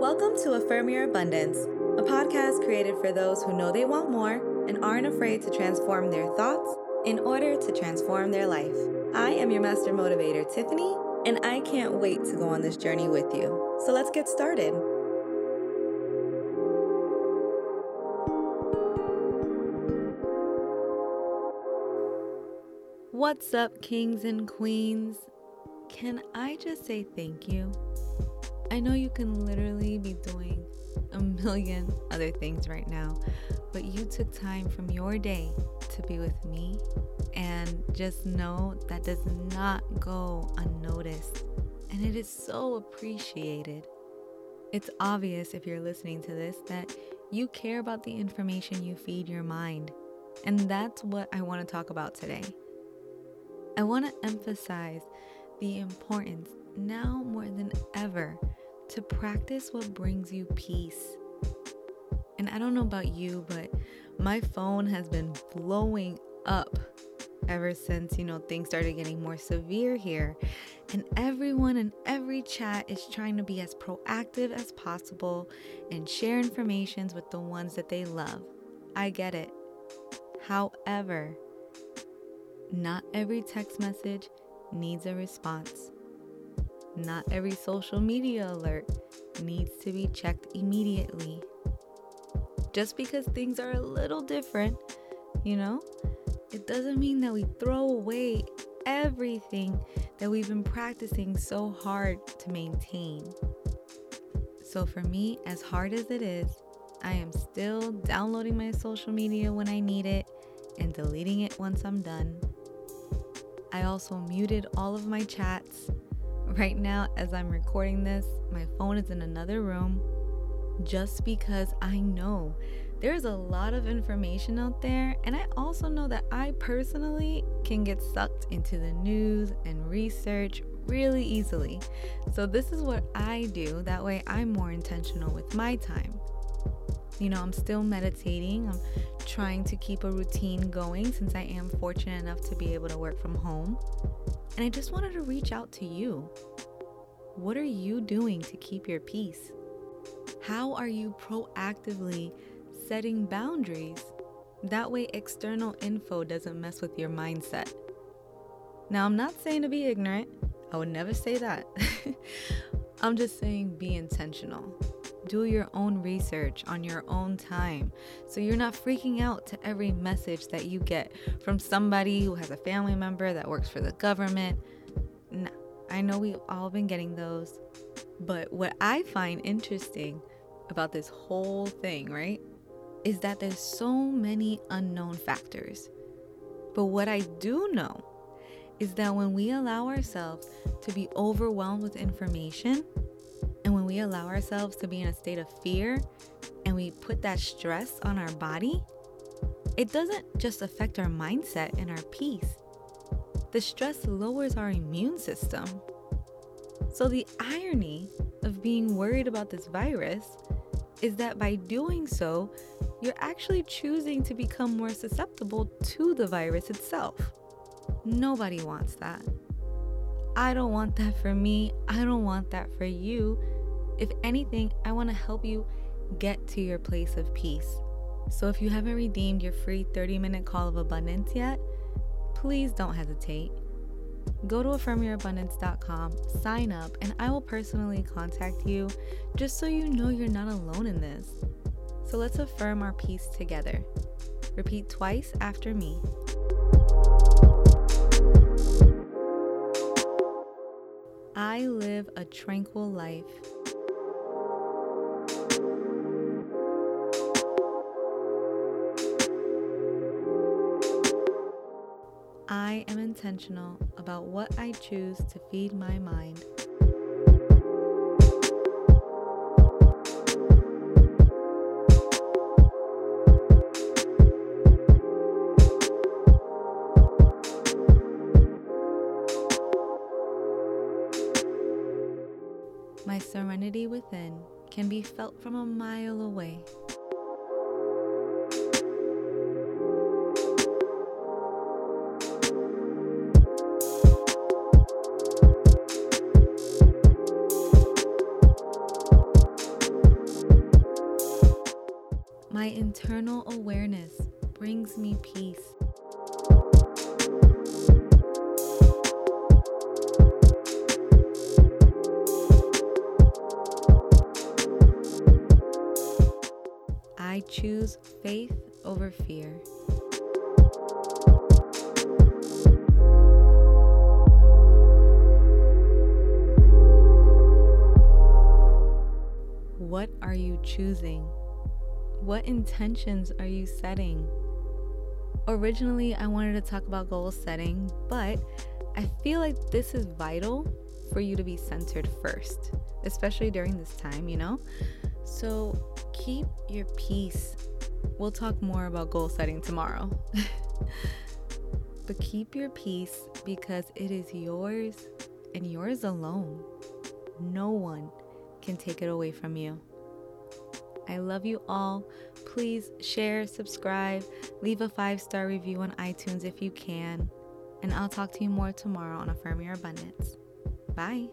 Welcome to Affirm Your Abundance, a podcast created for those who know they want more and aren't afraid to transform their thoughts in order to transform their life. I am your master motivator, Tiffany, and I can't wait to go on this journey with you. So let's get started. What's up, kings and queens? Can I just say thank you? I know you can literally be doing a million other things right now, but you took time from your day to be with me, and just know that does not go unnoticed, and it is so appreciated. It's obvious if you're listening to this that you care about the information you feed your mind, and that's what I want to talk about today. I want to emphasize the importance now more than ever to practice what brings you peace. And I don't know about you, but my phone has been blowing up ever since, you know, things started getting more severe here. And everyone in every chat is trying to be as proactive as possible and share informations with the ones that they love. I get it. However, not every text message needs a response. Not every social media alert needs to be checked immediately. Just because things are a little different, you know, it doesn't mean that we throw away everything that we've been practicing so hard to maintain. So, for me, as hard as it is, I am still downloading my social media when I need it and deleting it once I'm done. I also muted all of my chats Right now, as I'm recording this, my phone is in another room just because I know there's a lot of information out there, and I also know that I personally can get sucked into the news and research really easily. So, this is what I do. That way, I'm more intentional with my time. You know, I'm still meditating, I'm trying to keep a routine going since I am fortunate enough to be able to work from home. And I just wanted to reach out to you. What are you doing to keep your peace? How are you proactively setting boundaries? That way, external info doesn't mess with your mindset. Now, I'm not saying to be ignorant, I would never say that. I'm just saying be intentional. Do your own research on your own time so you're not freaking out to every message that you get from somebody who has a family member that works for the government. Nah, I know we've all been getting those. But what I find interesting about this whole thing, right, is that there's so many unknown factors. But what I do know is that when we allow ourselves to be overwhelmed with information, we allow ourselves to be in a state of fear and we put that stress on our body, it doesn't just affect our mindset and our peace. The stress lowers our immune system. So, the irony of being worried about this virus is that by doing so, you're actually choosing to become more susceptible to the virus itself. Nobody wants that. I don't want that for me. I don't want that for you. If anything, I want to help you get to your place of peace. So if you haven't redeemed your free 30 minute call of abundance yet, please don't hesitate. Go to affirmyourabundance.com, sign up, and I will personally contact you just so you know you're not alone in this. So let's affirm our peace together. Repeat twice after me. I live a tranquil life. Intentional about what I choose to feed my mind. My serenity within can be felt from a mile away. Internal awareness brings me peace. I choose faith over fear. What are you choosing? What intentions are you setting? Originally, I wanted to talk about goal setting, but I feel like this is vital for you to be centered first, especially during this time, you know? So keep your peace. We'll talk more about goal setting tomorrow. but keep your peace because it is yours and yours alone. No one can take it away from you. I love you all. Please share, subscribe, leave a five star review on iTunes if you can. And I'll talk to you more tomorrow on Affirm Your Abundance. Bye.